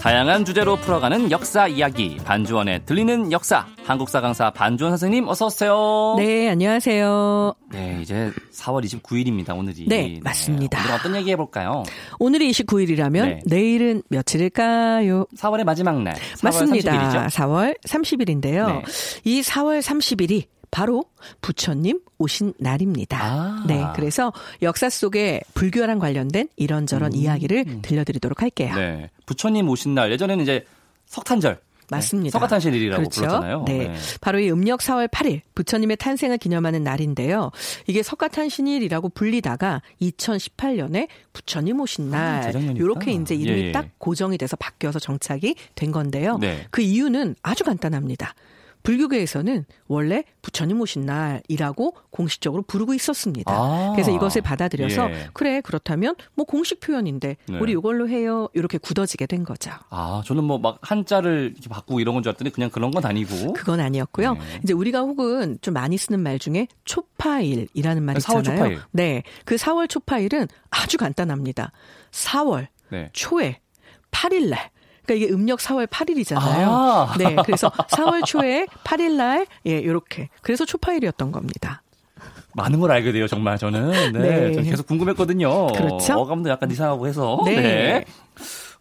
다양한 주제로 풀어가는 역사 이야기 반주원의 들리는 역사 한국사 강사 반주원 선생님 어서 오세요. 네, 안녕하세요. 네, 이제 4월 29일입니다. 오늘이. 네, 맞습니다. 오늘 어떤 얘기 해볼까요? 오늘이 29일이라면 네. 내일은 며칠일까요? 4월의 마지막 날. 4월 맞습니다. 30일이죠. 4월 30일인데요. 네. 이 4월 30일이 바로 부처님 오신 날입니다. 아. 네, 그래서 역사 속에 불교랑 관련된 이런저런 이야기를 들려드리도록 할게요. 음. 네, 부처님 오신 날 예전에는 이제 석탄절. 맞습니다. 네, 석가탄신일이라고 그렇죠. 불렀잖아요. 네. 바로 이 음력 4월 8일 부처님의 탄생을 기념하는 날인데요. 이게 석가탄신일이라고 불리다가 2018년에 부처님 오신 날 재작년이구나. 이렇게 이제 이름이 예, 예. 딱 고정이 돼서 바뀌어서 정착이 된 건데요. 네. 그 이유는 아주 간단합니다. 불교계에서는 원래 부처님 오신 날이라고 공식적으로 부르고 있었습니다. 아. 그래서 이것을 받아들여서 예. 그래 그렇다면 뭐 공식 표현인데 네. 우리 이걸로 해요 이렇게 굳어지게 된 거죠. 아, 저는 뭐 막 한자를 이렇게 바꾸고 이런 건 줄 알았더니 그냥 그런 건 아니고. 그건 아니었고요. 네. 이제 우리가 혹은 좀 많이 쓰는 말 중에 초파일이라는 말 네, 4월 있잖아요. 초파일. 네. 그 4월 초파일은 아주 간단합니다. 4월 네. 초에 8일 날. 그러니까 이게 음력 4월 8일이잖아요. 아. 네. 그래서 4월 초에 8일 날 예, 요렇게. 그래서 초파일이었던 겁니다. 많은 걸 알게 돼요, 정말 저는. 네. 네. 저는 계속 궁금했거든요. 그렇죠. 어감도 약간 이상하고 해서. 네.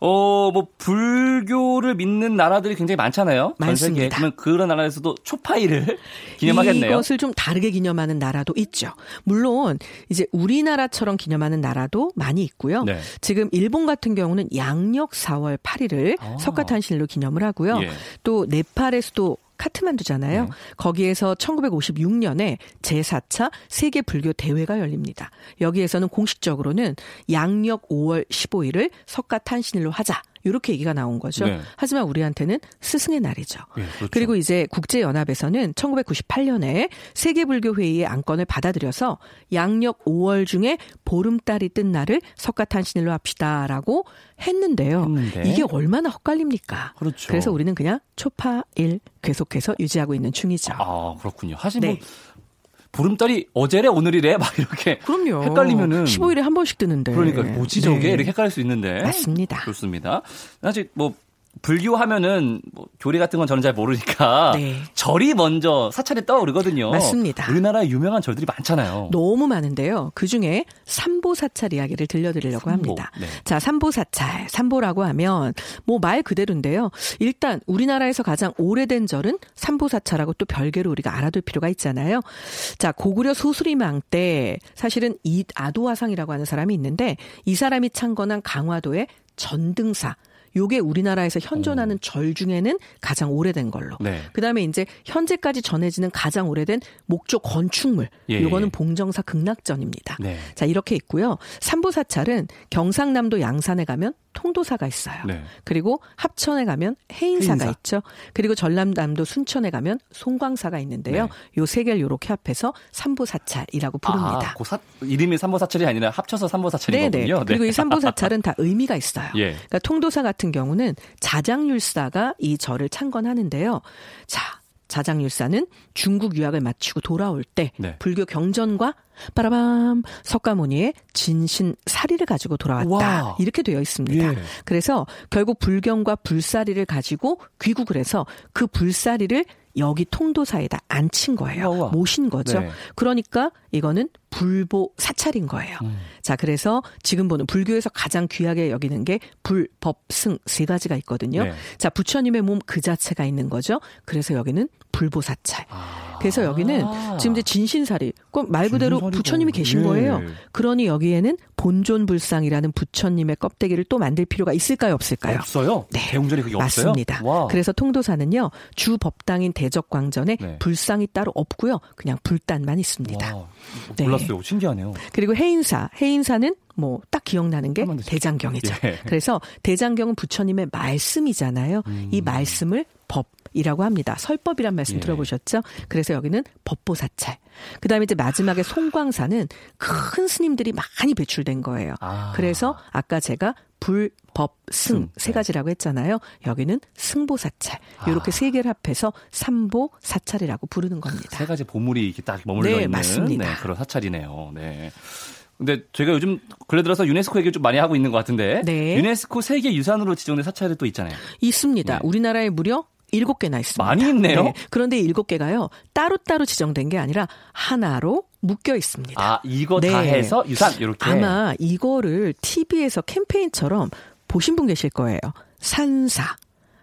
어, 뭐, 불교를 믿는 나라들이 굉장히 많잖아요. 많습니다. 그러면 그런 나라에서도 초파일을 기념하겠네요. 이것을 좀 다르게 기념하는 나라도 있죠. 물론 이제 우리나라처럼 기념하는 나라도 많이 있고요. 네. 지금 일본 같은 경우는 양력 4월 8일을 아. 석가탄신일로 기념을 하고요. 예. 또 네팔에서도 카트만두잖아요. 네. 거기에서 1956년에 제4차 세계 불교 대회가 열립니다. 여기에서는 공식적으로는 양력 5월 15일을 석가탄신일로 하자. 이렇게 얘기가 나온 거죠. 네. 하지만 우리한테는 스승의 날이죠. 예, 그렇죠. 그리고 이제 국제연합에서는 1998년에 세계불교회의의 안건을 받아들여서 양력 5월 중에 보름달이 뜬 날을 석가탄신일로 합시다라고 했는데요. 했는데. 이게 얼마나 헛갈립니까? 그렇죠. 래서 우리는 그냥 초파일 계속해서 유지하고 있는 중이죠. 아, 그렇군요. 사실 네. 뭐, 보름달이 어제래, 오늘이래, 막 이렇게. 그럼요. 헷갈리면은. 15일에 한 번씩 뜨는데. 그러니까 뭐지 저게? 네. 이렇게 헷갈릴 수 있는데. 맞습니다. 좋습니다. 사실 뭐 불교 하면은 뭐 교리 같은 건 저는 잘 모르니까 네. 절이 먼저 사찰이 떠오르거든요. 맞습니다. 우리나라에 유명한 절들이 많잖아요. 너무 많은데요. 그 중에 삼보 사찰 이야기를 들려드리려고 삼보. 합니다. 네. 자, 삼보 사찰. 삼보라고 하면 뭐 말 그대로인데요. 일단 우리나라에서 가장 오래된 절은 삼보 사찰하고 또 별개로 우리가 알아둘 필요가 있잖아요. 자, 고구려 소수리망 때 사실은 이 아도화상이라고 하는 사람이 있는데 이 사람이 창건한 강화도의 전등사. 요게 우리나라에서 현존하는 절 중에는 가장 오래된 걸로. 네. 그다음에 이제 현재까지 전해지는 가장 오래된 목조 건축물. 예, 요거는 예. 봉정사 극락전입니다. 네. 자, 이렇게 있고요. 삼보사찰은 경상남도 양산에 가면 통도사가 있어요. 네. 그리고 합천에 가면 해인사가 해인사. 있죠. 그리고 전남남도 순천에 가면 송광사가 있는데요. 네. 요세 개를 요렇게 합해서 삼보사찰이라고 부릅니다. 아, 그 사, 이름이 삼보사찰이 아니라 합쳐서 삼보사찰이거든요. 네네. 그리고 이 삼보사찰은 다 의미가 있어요. 예. 그러니까 통도사 같은 경우는 자장율사가 이 절을 창건하는데요. 자, 자장율사는 중국 유학을 마치고 돌아올 때 네. 불교 경전과 빠라밤 석가모니의 진신 사리를 가지고 돌아왔다. 와. 이렇게 되어 있습니다. 예. 그래서 결국 불경과 불사리를 가지고 귀국을 해서 그 불사리를 여기 통도사에다 앉힌 거예요. 우와. 모신 거죠. 네. 그러니까 이거는 불보 사찰인 거예요. 음. 자, 그래서 지금 보는 불교에서 가장 귀하게 여기는 게 불, 법, 승 세 가지가 있거든요. 네. 자, 부처님의 몸 그 자체가 있는 거죠. 그래서 여기는 불보 사찰. 아. 그래서 여기는 지금 이제 진신사리, 그말 그대로 진신사리가. 부처님이 계신 예. 거예요. 그러니 여기에는 본존불상이라는 부처님의 껍데기를 또 만들 필요가 있을까요, 없을까요? 없어요? 네. 대웅전이 그게 없어요? 맞습니다. 와. 그래서 통도사는요 주 법당인 대적광전에 네. 불상이 따로 없고요, 그냥 불단만 있습니다. 와, 네. 몰랐어요. 신기하네요. 그리고 해인사, 해인사는 뭐 딱 기억나는 게 대장경이죠. 예. 그래서 대장경은 부처님의 말씀이잖아요. 음. 이 말씀을 법 이라고 합니다. 설법이란 말씀 예. 들어보셨죠? 그래서 여기는 법보사찰. 그 다음에 이제 마지막에 송광사는 큰 스님들이 많이 배출된 거예요. 아. 그래서 아까 제가 불, 법, 승 승, 세 네. 가지라고 했잖아요. 여기는 승보사찰. 이렇게 아. 세 개를 합해서 삼보사찰이라고 부르는 겁니다. 세 가지 보물이 이렇게 딱 머물러 네, 있는 맞습니다. 네, 그런 사찰이네요. 네. 근데 저희가 요즘 근래 들어서 유네스코 얘기를 좀 많이 하고 있는 것 같은데 네. 유네스코 세계 유산으로 지정된 사찰이 또 있잖아요. 있습니다. 네. 우리나라에 무려 일곱 개나 있습니다. 많이 있네요. 그런데 일곱 개가요 따로따로 지정된 게 아니라 하나로 묶여 있습니다. 아 이거 다 네. 해서 유산 이렇게 아마 이거를 TV에서 캠페인처럼 보신 분 계실 거예요. 산사.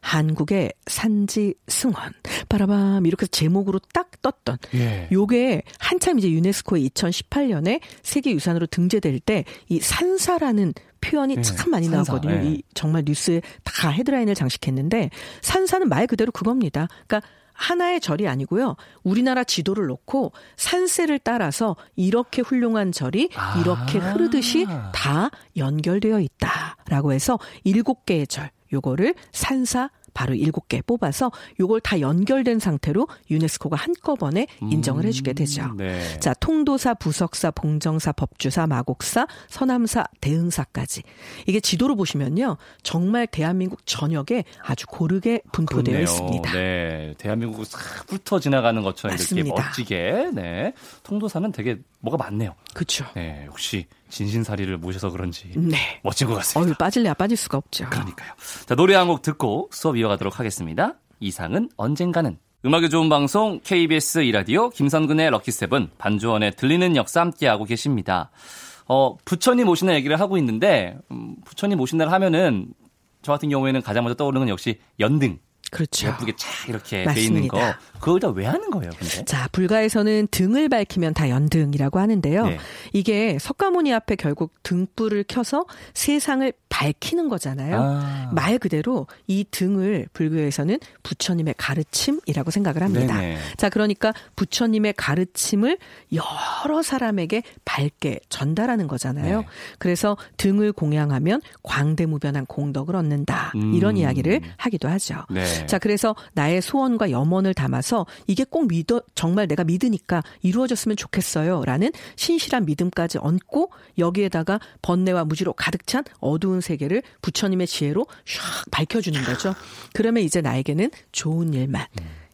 한국의 산지 승원. 빠라밤 이렇게 제목으로 딱 떴던 예. 요게 한참 이제 유네스코에 2018년에 세계 유산으로 등재될 때 이 산사라는 표현이 예, 참 많이 산사, 나왔거든요. 예. 이 정말 뉴스에 다 헤드라인을 장식했는데 산사는 말 그대로 그겁니다. 그러니까 하나의 절이 아니고요. 우리나라 지도를 놓고 산세를 따라서 이렇게 훌륭한 절이 아. 이렇게 흐르듯이 다 연결되어 있다라고 해서 일곱 개의 절 요거를 산사 바로 일곱 개 뽑아서 요걸 다 연결된 상태로 유네스코가 한꺼번에 인정을 해주게 되죠. 네. 자, 통도사, 부석사, 봉정사, 법주사, 마곡사, 서남사, 대흥사까지. 이게 지도로 보시면요. 정말 대한민국 전역에 아주 고르게 분포되어 그렇네요. 있습니다. 네, 대한민국을 싹 훑어 지나가는 것처럼 이렇게 맞습니다. 멋지게. 네, 통도사는 되게 뭐가 많네요. 그렇죠. 네, 역시 진신사리를 모셔서 그런지 네. 멋진 것 같습니다. 어유 빠질래야 빠질 수가 없죠. 그러니까요. 자, 노래 한 곡 듣고 수업 이어가도록 하겠습니다. 이상은 언젠가는. 음악이 좋은 방송 KBS 이라디오 김선근의 럭키세븐 반주원의 들리는 역사 함께하고 계십니다. 어, 부처님 오신 날 얘기를 하고 있는데 음, 부처님 오신 날 하면은 저 같은 경우에는 가장 먼저 떠오르는 건 역시 연등. 그렇죠. 예쁘게 쫙 이렇게 돼 있는 거. 그걸 다 왜 하는 거예요, 근데? 자, 불가에서는 등을 밝히면 다 연등이라고 하는데요. 네. 이게 석가모니 앞에 결국 등불을 켜서 세상을 밝히는 거잖아요. 아. 말 그대로 이 등을 불교에서는 부처님의 가르침이라고 생각을 합니다. 네네. 자, 그러니까 부처님의 가르침을 여러 사람에게 밝게 전달하는 거잖아요. 네. 그래서 등을 공양하면 광대무변한 공덕을 얻는다. 음. 이런 이야기를 하기도 하죠. 네. 자, 그래서 나의 소원과 염원을 담아서 이게 꼭 믿어, 정말 내가 믿으니까 이루어졌으면 좋겠어요. 라는 신실한 믿음까지 얹고 여기에다가 번뇌와 무지로 가득 찬 어두운 세계를 부처님의 지혜로 샥 밝혀주는 거죠. 그러면 이제 나에게는 좋은 일만.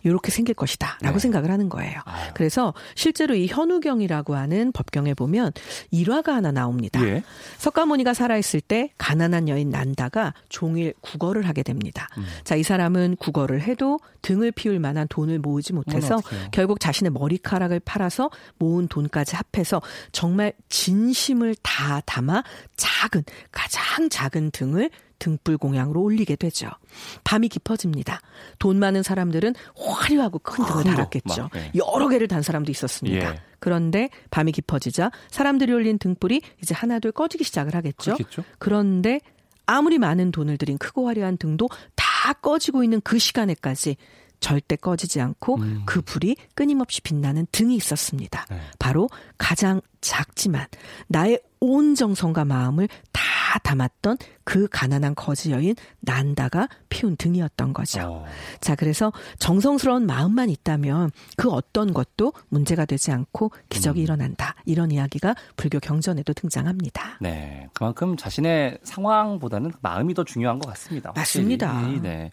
이렇게 생길 것이다. 라고 네. 생각을 하는 거예요. 아유. 그래서 실제로 이 현우경이라고 하는 법경에 보면 일화가 하나 나옵니다. 예. 석가모니가 살아있을 때 가난한 여인 난다가 종일 국어를 하게 됩니다. 음. 자, 이 사람은 국어를 해도 등을 피울 만한 돈을 모으지 못해서. 결국 자신의 머리카락을 팔아서 모은 돈까지 합해서 정말 진심을 다 담아 작은, 가장 작은 등을 등불 공양으로 올리게 되죠. 밤이 깊어집니다. 돈 많은 사람들은 화려하고 큰 등을 달았겠죠. 막, 예. 여러 개를 단 사람도 있었습니다. 예. 그런데 밤이 깊어지자 사람들이 올린 등불이 이제 하나둘 꺼지기 시작을 하겠죠. 그렇겠죠. 그런데 아무리 많은 돈을 들인 크고 화려한 등도 다 꺼지고 있는 그 시간에까지 절대 꺼지지 않고 음. 그 불이 끊임없이 빛나는 등이 있었습니다. 네. 바로 가장 작지만 나의 온 정성과 마음을 다 담았던 그 가난한 거지 여인 난다가 피운 등이었던 거죠. 어. 자, 그래서 정성스러운 마음만 있다면 그 어떤 것도 문제가 되지 않고 기적이 음. 일어난다. 이런 이야기가 불교 경전에도 등장합니다. 네, 그만큼 자신의 상황보다는 마음이 더 중요한 것 같습니다. 확실히. 맞습니다. 네.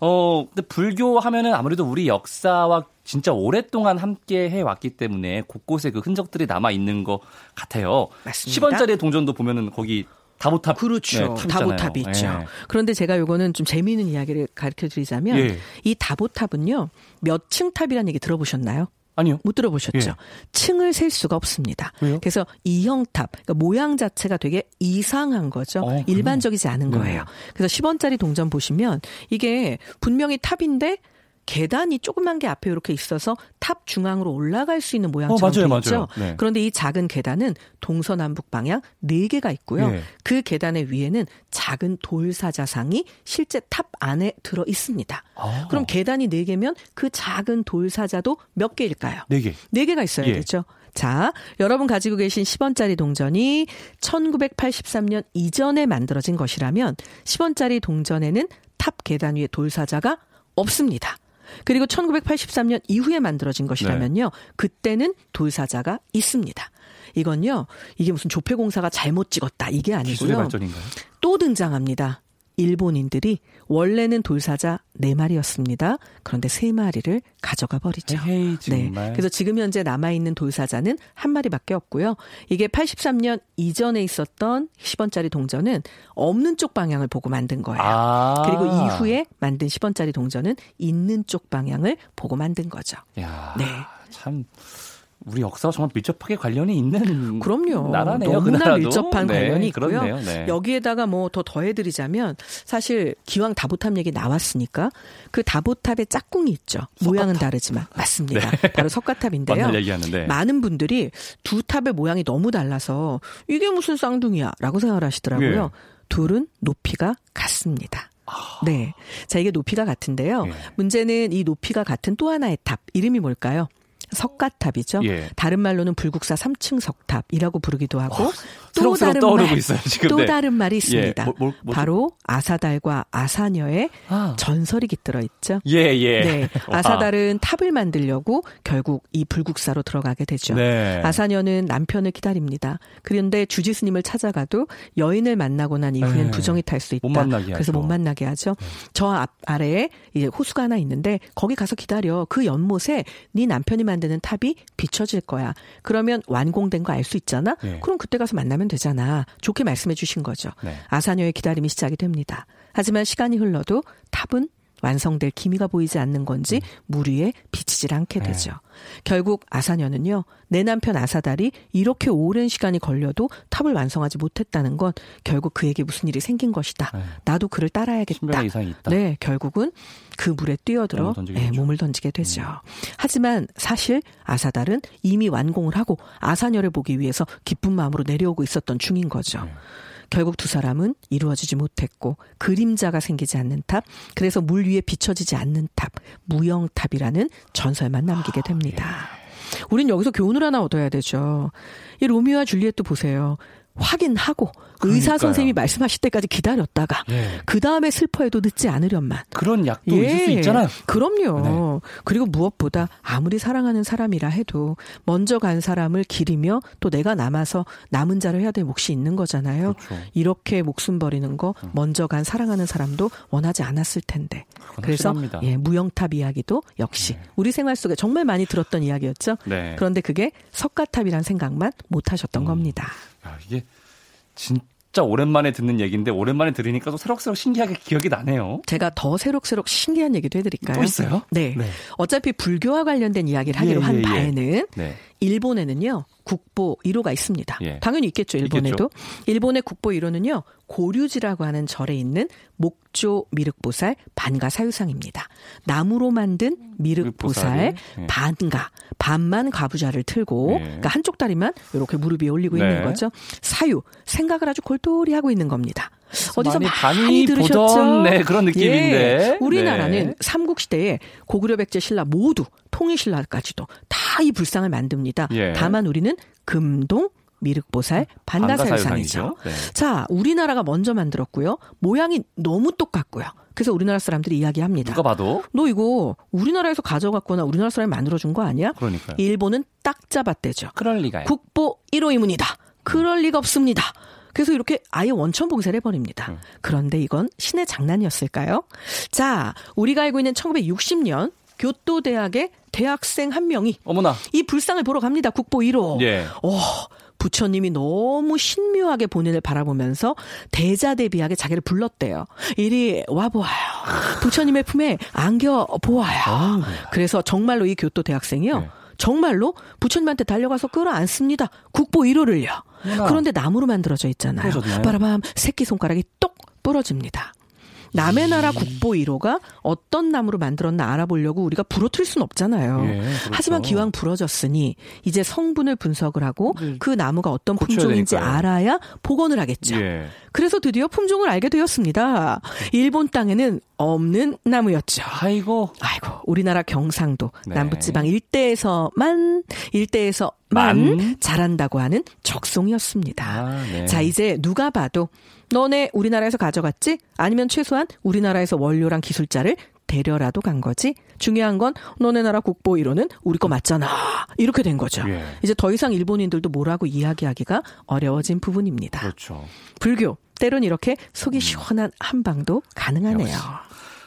어, 근데 불교 하면은 아무래도 우리 역사와 진짜 오랫동안 함께 해왔기 때문에 곳곳에 그 흔적들이 남아 있는 것 같아요. 맞습니다. 10원짜리 동전도 보면은 거기 다보탑. 그렇죠. 네, 탑 다보탑이. 있죠. 예. 그런데 제가 요거는 좀 재미있는 이야기를 가르쳐 드리자면 예. 이 다보탑은요. 몇 층 탑이라는 얘기 들어보셨나요? 아니요. 못 들어보셨죠? 예. 층을 셀 수가 없습니다. 왜요? 그래서 이형탑, 그러니까 모양 자체가 되게 이상한 거죠. 어? 일반적이지 않은 네. 거예요. 그래서 10원짜리 동전 보시면 이게 분명히 탑인데 계단이 조그만 게 앞에 이렇게 있어서 탑 중앙으로 올라갈 수 있는 모양처럼 어, 맞아요, 돼 있죠. 맞아요. 네. 그런데 이 작은 계단은 동서남북 방향 4 개가 있고요. 예. 그 계단의 위에는 작은 돌 사자상이 실제 탑 안에 들어 있습니다. 아. 그럼 계단이 4 개면 그 작은 돌 사자도 몇 개일까요? 네 개. 네 개가 있어야 예. 되죠. 자, 여러분 가지고 계신 10원짜리 동전이 1983년 이전에 만들어진 것이라면 10원짜리 동전에는 탑 계단 위에 돌사자가 없습니다. 그리고 1983년 이후에 만들어진 것이라면요. 네. 그때는 돌사자가 있습니다. 이건요. 이게 무슨 조폐공사가 잘못 찍었다 이게 아니고요. 또 등장합니다. 일본인들이 원래는 돌사자 4마리였습니다. 그런데 3마리를 가져가 버리죠. 헤이 네. 그래서 지금 현재 남아 있는 돌사자는 한 마리밖에 없고요. 이게 83년 이전에 있었던 10원짜리 동전은 없는 쪽 방향을 보고 만든 거예요. 아. 그리고 이후에 만든 10원짜리 동전은 있는 쪽 방향을 보고 만든 거죠. 야, 네. 참 우리 역사와 정말 밀접하게 관련이 있는 그럼요. 나라네요. 그 너무나 나라도. 밀접한 네, 관련이 있고요. 그렇네요. 네. 여기에다가 뭐 더 더해드리자면 사실 기왕 다보탑 얘기 나왔으니까 그 다보탑의 짝꿍이 있죠. 모양은 다르지만 맞습니다. 바로 석가탑인데요. 네. 맞는 얘기하는데. 많은 분들이 두 탑의 모양이 너무 달라서 이게 무슨 쌍둥이야라고 생각을 하시더라고요. 예. 둘은 높이가 같습니다. 네. 자, 이게 높이가 같은데요. 예. 문제는 이 높이가 같은 또 하나의 탑. 이름이 뭘까요? 석가탑이죠. 예. 다른 말로는 불국사 3층 석탑이라고 부르기도 하고 또 새록새록 다른 말, 있어요. 또 네. 다른 말이 예, 있습니다. 뭐- 뭐- 뭐죠? 바로 아사달과 아사녀의 아. 전설이 깃들어 있죠. 예, 예. 네. 와. 아사달은 탑을 만들려고 결국 이 불국사로 들어가게 되죠. 네. 아사녀는 남편을 기다립니다. 그런데 주지 스님을 찾아가도 여인을 만나고 난 이후엔 네. 부정이 탈 수 있다. 그래서 하죠. 네. 못 만나게 하죠. 저 앞, 아래에 호수가 하나 있는데 거기 가서 기다려. 그 연못에 네 남편이 만 드는 탑이 비춰질 거야. 그러면 완공된 거 알 수 있잖아. 네. 그럼 그때 가서 만나면 되잖아. 좋게 말씀해 주신 거죠. 네. 아사녀의 기다림이 시작이 됩니다. 하지만 시간이 흘러도 탑은 완성될 기미가 보이지 않는 건지 물 위에 비치질 않게 네. 되죠. 결국 아사녀는요, 내 남편 아사달이 이렇게 오랜 시간이 걸려도 탑을 완성하지 못했다는 건 결국 그에게 무슨 일이 생긴 것이다. 네. 나도 그를 따라야겠다. 네, 결국은 그 물에 뛰어들어 몸을 던지게 네, 되죠. 음. 몸을 던지게 되죠. 하지만 사실 아사달은 이미 완공을 하고 아사녀를 보기 위해서 기쁜 마음으로 내려오고 있었던 중인 거죠. 네. 결국 두 사람은 이루어지지 못했고 그림자가 생기지 않는 탑, 그래서 물 위에 비춰지지 않는 탑, 무영탑이라는 전설만 남기게 됩니다. 우린 여기서 교훈을 하나 얻어야 되죠. 이 로미오와 줄리엣도 보세요. 확인하고 의사 그러니까요. 선생님이 말씀하실 때까지 기다렸다가 예. 그 다음에 슬퍼해도 늦지 않으련만. 그런 약도 있을 수 있잖아요. 예. 그럼요. 네. 그리고 무엇보다 아무리 사랑하는 사람이라 해도 먼저 간 사람을 기리며 또 내가 남아서 남은 자를 해야 될 몫이 있는 거잖아요. 그렇죠. 음. 이렇게 목숨 버리는 거 먼저 간 사랑하는 사람도 원하지 않았을 텐데. 그래서. 예, 무영탑 이야기도 역시 우리 생활 속에 정말 많이 들었던 이야기였죠. 네. 그런데 그게 석가탑이란 생각만 못 하셨던 음. 겁니다. 야, 이게 진짜 오랜만에 듣는 얘기인데 오랜만에 들으니까 또 새록새록 신기하게 기억이 나네요. 제가 더 새록새록 신기한 얘기도 해드릴까요? 또 있어요? 네. 네. 어차피 불교와 관련된 이야기를 하기로 예, 한 예, 예. 바에는 네. 일본에는요 국보 1호가 있습니다. 예. 당연히 있겠죠 일본에도. 일본의 국보 1호는요 고류지라고 하는 절에 있는 목조 미륵보살 반가 사유상입니다. 나무로 만든 미륵보살 예. 반가 반만 가부좌를 틀고 예. 그러니까 한쪽 다리만 이렇게 무릎 위에 올리고 네. 있는 거죠. 사유 생각을 아주 골똘히 하고 있는 겁니다. 어디서 많이, 많이, 많이 들으셨죠? 보던, 네, 그런 느낌인데. 예. 우리나라는 네. 삼국 시대에 고구려 백제 신라 모두 통일 신라까지도 다 이 불상을 만듭니다. 예. 다만 우리는 금동 미륵보살. 반가사유상이죠. 네. 자, 우리나라가 먼저 만들었고요. 모양이 너무 똑같고요. 그래서 우리나라 사람들이 이야기합니다. 누가 봐도 너 이거 우리나라에서 가져갔거나 우리나라 사람이 만들어준 거 아니야? 그러니까요. 일본은 딱 잡았대죠. 그럴 리가요. 국보 1호 이문이다. 그럴 리가 없습니다. 그래서 이렇게 아예 원천 봉쇄를 해버립니다. 음. 그런데 이건 신의 장난이었을까요? 자, 우리가 알고 있는 1960년 교토대학의 대학생 한 명이 어머나. 이 불상을 보러 갑니다. 국보 1호. 예. 어, 부처님이 너무 신묘하게 본인을 바라보면서 대자대비하게 자기를 불렀대요. 이리 와보아요. 부처님의 품에 안겨 보아요. 그래서 정말로 이 교토 대학생이요. 네. 정말로 부처님한테 달려가서 끌어안습니다. 국보 1호를요. 어머나. 그런데 나무로 만들어져 있잖아요. 부러졌나요? 빠라밤 새끼 손가락이 똑 부러집니다. 남의 나라 국보 1호가 어떤 나무로 만들었나 알아보려고 우리가 부러뜨릴 수는 없잖아요. 예, 그렇죠. 하지만 기왕 부러졌으니 이제 성분을 분석을 하고 네. 그 나무가 어떤 품종인지 되니까요. 알아야 복원을 하겠죠. 예. 그래서 드디어 품종을 알게 되었습니다. 일본 땅에는 없는 나무였죠. 아이고. 아이고, 우리나라 경상도 네. 남부지방 일대에서만 일대에서 만 만? 자란다고 하는 적송이었습니다. 아, 네. 자, 이제 누가 봐도 너네 우리나라에서 가져갔지? 아니면 최소한 우리나라에서 원료랑 기술자를 데려라도 간 거지. 중요한 건 너네 나라 국보 1호는 우리 거 맞잖아. 이렇게 된 거죠. 예. 이제 더 이상 일본인들도 뭐라고 이야기하기가 어려워진 부분입니다. 그렇죠. 불교 때론 이렇게 속이 시원한 한방도 가능하네요. 역시.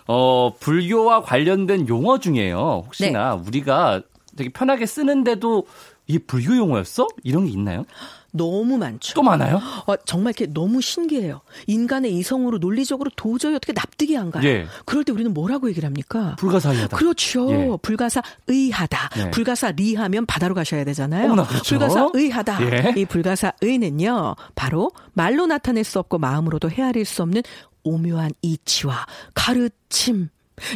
어, 불교와 관련된 용어 중에요. 혹시나 네. 우리가 되게 편하게 쓰는데도 이게 불교 용어였어? 이런 게 있나요? 너무 많죠. 또 많아요? 어, 정말 이렇게 너무 신기해요. 인간의 이성으로 논리적으로 도저히 어떻게 납득이 안 가요. 예. 그럴 때 우리는 뭐라고 얘기를 합니까? 불가사의하다. 그렇죠. 예. 불가사 의하다. 네. 불가사 리하면 바다로 가셔야 되잖아요. 어머나, 그렇죠. 불가사 의하다. 예. 이 불가사 의는요. 바로 말로 나타낼 수 없고 마음으로도 헤아릴 수 없는 오묘한 이치와 가르침.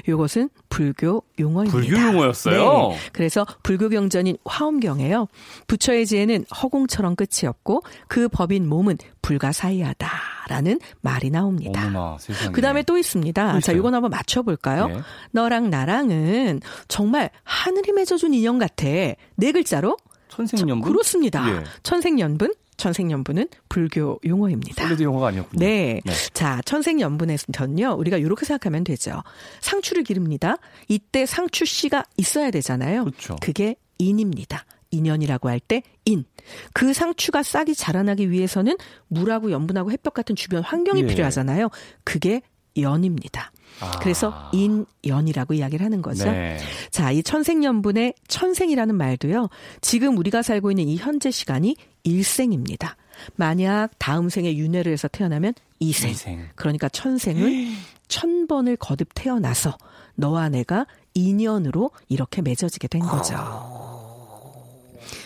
요것은 불교 용어입니다. 불교 용어였어요? 네. 그래서 불교 경전인 화엄경에요. 부처의 지혜는 허공처럼 끝이 없고 그 법인 몸은 불가사의하다라는 말이 나옵니다. 그 다음에 또 있습니다. 또 자? 이건 한번 맞춰볼까요? 네. 너랑 나랑은 정말 하늘이 맺어준 인연 같아. 네 글자로? 천생연분? 그렇습니다. 예. 천생연분? 천생연분은 불교 용어입니다. 솔리드 용어가 아니었군요. 네. 자, 천생연분에서는요, 우리가 이렇게 생각하면 되죠. 상추를 기릅니다. 이때 상추 씨가 있어야 되잖아요. 그렇죠. 그게 인입니다. 인연이라고 할 때 인. 그 상추가 싹이 자라나기 위해서는 물하고 염분하고 햇볕 같은 주변 환경이 예. 필요하잖아요. 그게 연입니다. 아. 그래서 인연이라고 이야기를 하는 거죠. 네. 자, 이 천생연분의 천생이라는 말도요. 지금 우리가 살고 있는 이 현재 시간이 일생입니다. 만약 다음 생에 윤회를 해서 태어나면 이생. 이생. 그러니까 천생은 천 번을 거듭 태어나서 너와 내가 인연으로 이렇게 맺어지게 된 거죠.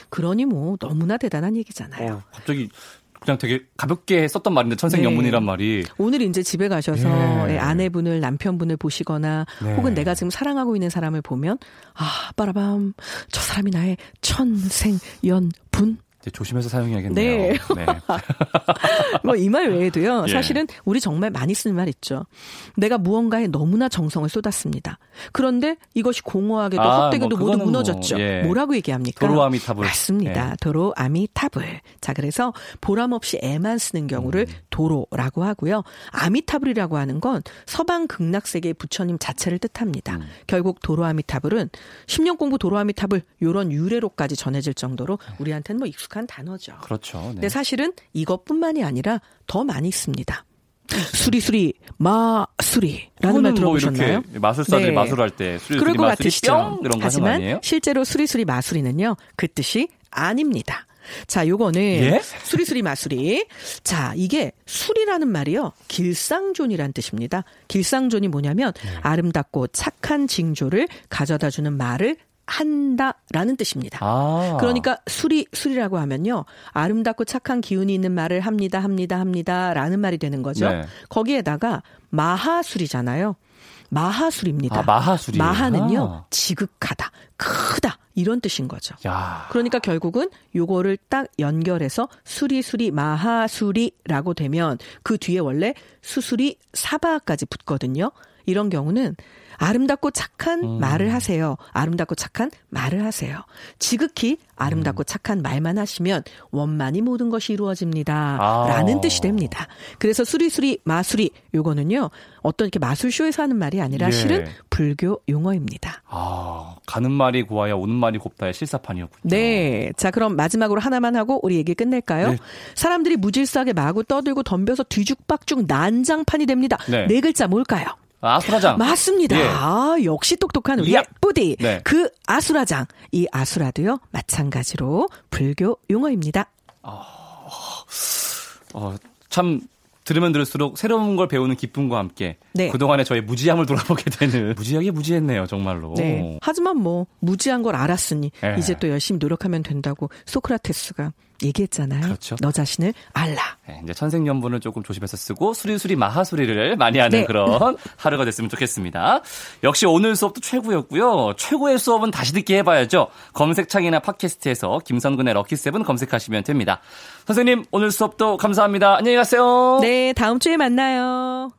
그러니 뭐 너무나 대단한 얘기잖아요. 어, 갑자기 그냥 되게 가볍게 썼던 말인데 천생연분이란 네. 말이 오늘 이제 집에 가셔서 예. 예, 아내분을 남편분을 보시거나 네. 혹은 내가 지금 사랑하고 있는 사람을 보면 아 빠라밤 저 사람이 나의 천생연분 조심해서 사용해야겠네요. 네. 네. 뭐 이 말 외에도요. 예. 사실은 우리 정말 많이 쓰는 말 있죠. 내가 무언가에 너무나 정성을 쏟았습니다. 그런데 이것이 공허하게도 아, 헛되게도 뭐 모두 그거는 무너졌죠. 뭐, 예. 뭐라고 얘기합니까? 도로아미타불. 맞습니다. 예. 도로 아미타불. 자, 그래서 보람 없이 애만 쓰는 경우를 음. 도로라고 하고요. 아미타불이라고 하는 건 서방 극락세계의 부처님 자체를 뜻합니다. 음. 결국 도로 아미타불은 10년 공부 도로 아미타불 요런 유래로까지 전해질 정도로 우리한테는 뭐 익숙한 단어죠. 그렇죠. 네. 근데 사실은 이것뿐만이 아니라 더 많이 있습니다. 수리수리 마수리라는 말뭐 들어보셨나요? 이렇게 마술사들이 네. 마술할 때 수리 그럴 것 마술이? 뿅 이런 거 하는 거 하지만 아니에요? 실제로 수리수리 마수리는요 그 뜻이 아닙니다. 자, 요거는 예? 수리수리 마수리. 자, 이게 수리라는 말이요. 길상존이란 뜻입니다. 길상존이 뭐냐면 네. 아름답고 착한 징조를 가져다 주는 말을 한다라는 뜻입니다. 아. 그러니까 수리 수리라고 하면요 아름답고 착한 기운이 있는 말을 합니다 합니다 합니다라는 말이 되는 거죠. 네. 거기에다가 마하술이잖아요. 마하술입니다. 아, 마하술이에요. 마하는요 아. 지극하다, 크다 이런 뜻인 거죠. 야. 그러니까 결국은 요거를 딱 연결해서 수리수리 마하수리라고 되면 그 뒤에 원래 수수리 사바까지 붙거든요. 이런 경우는 아름답고 착한 음. 말을 하세요. 아름답고 착한 말을 하세요. 지극히 아름답고 음. 착한 말만 하시면 원만히 모든 것이 이루어집니다. 아. 라는 뜻이 됩니다. 그래서 수리수리 마수리 요거는요. 어떤 이렇게 마술쇼에서 하는 말이 아니라 예. 실은 불교 용어입니다. 아, 가는 말이 고와야 오는 말이 곱다의 실사판이었군요. 네. 자, 그럼 마지막으로 하나만 하고 우리 얘기 끝낼까요? 네. 사람들이 무질서하게 마구 떠들고 덤벼서 뒤죽박죽 난장판이 됩니다. 네. 네, 글자 뭘까요? 아수라장. 맞습니다. 예. 아, 역시 똑똑한 우리 야. 뿌디. 네. 그 아수라장. 이 아수라도요, 마찬가지로 불교 용어입니다. 어, 참 들으면 들을수록 새로운 걸 배우는 기쁨과 함께 네. 그동안의 저의 무지함을 돌아보게 되는 무지하게 무지했네요, 정말로. 네. 하지만 뭐, 무지한 걸 알았으니, 예. 이제 또 열심히 노력하면 된다고 소크라테스가 얘기했잖아요. 그렇죠. 너 자신을 알라. 네, 이제 천생연분을 조금 조심해서 쓰고 수리수리 마하수리를 많이 하는 네. 그런 하루가 됐으면 좋겠습니다. 역시 오늘 수업도 최고였고요. 최고의 수업은 다시 듣기 해봐야죠. 검색창이나 팟캐스트에서 김선근의 럭키세븐 검색하시면 됩니다. 선생님 오늘 수업도 감사합니다. 안녕히 가세요. 네, 다음 주에 만나요.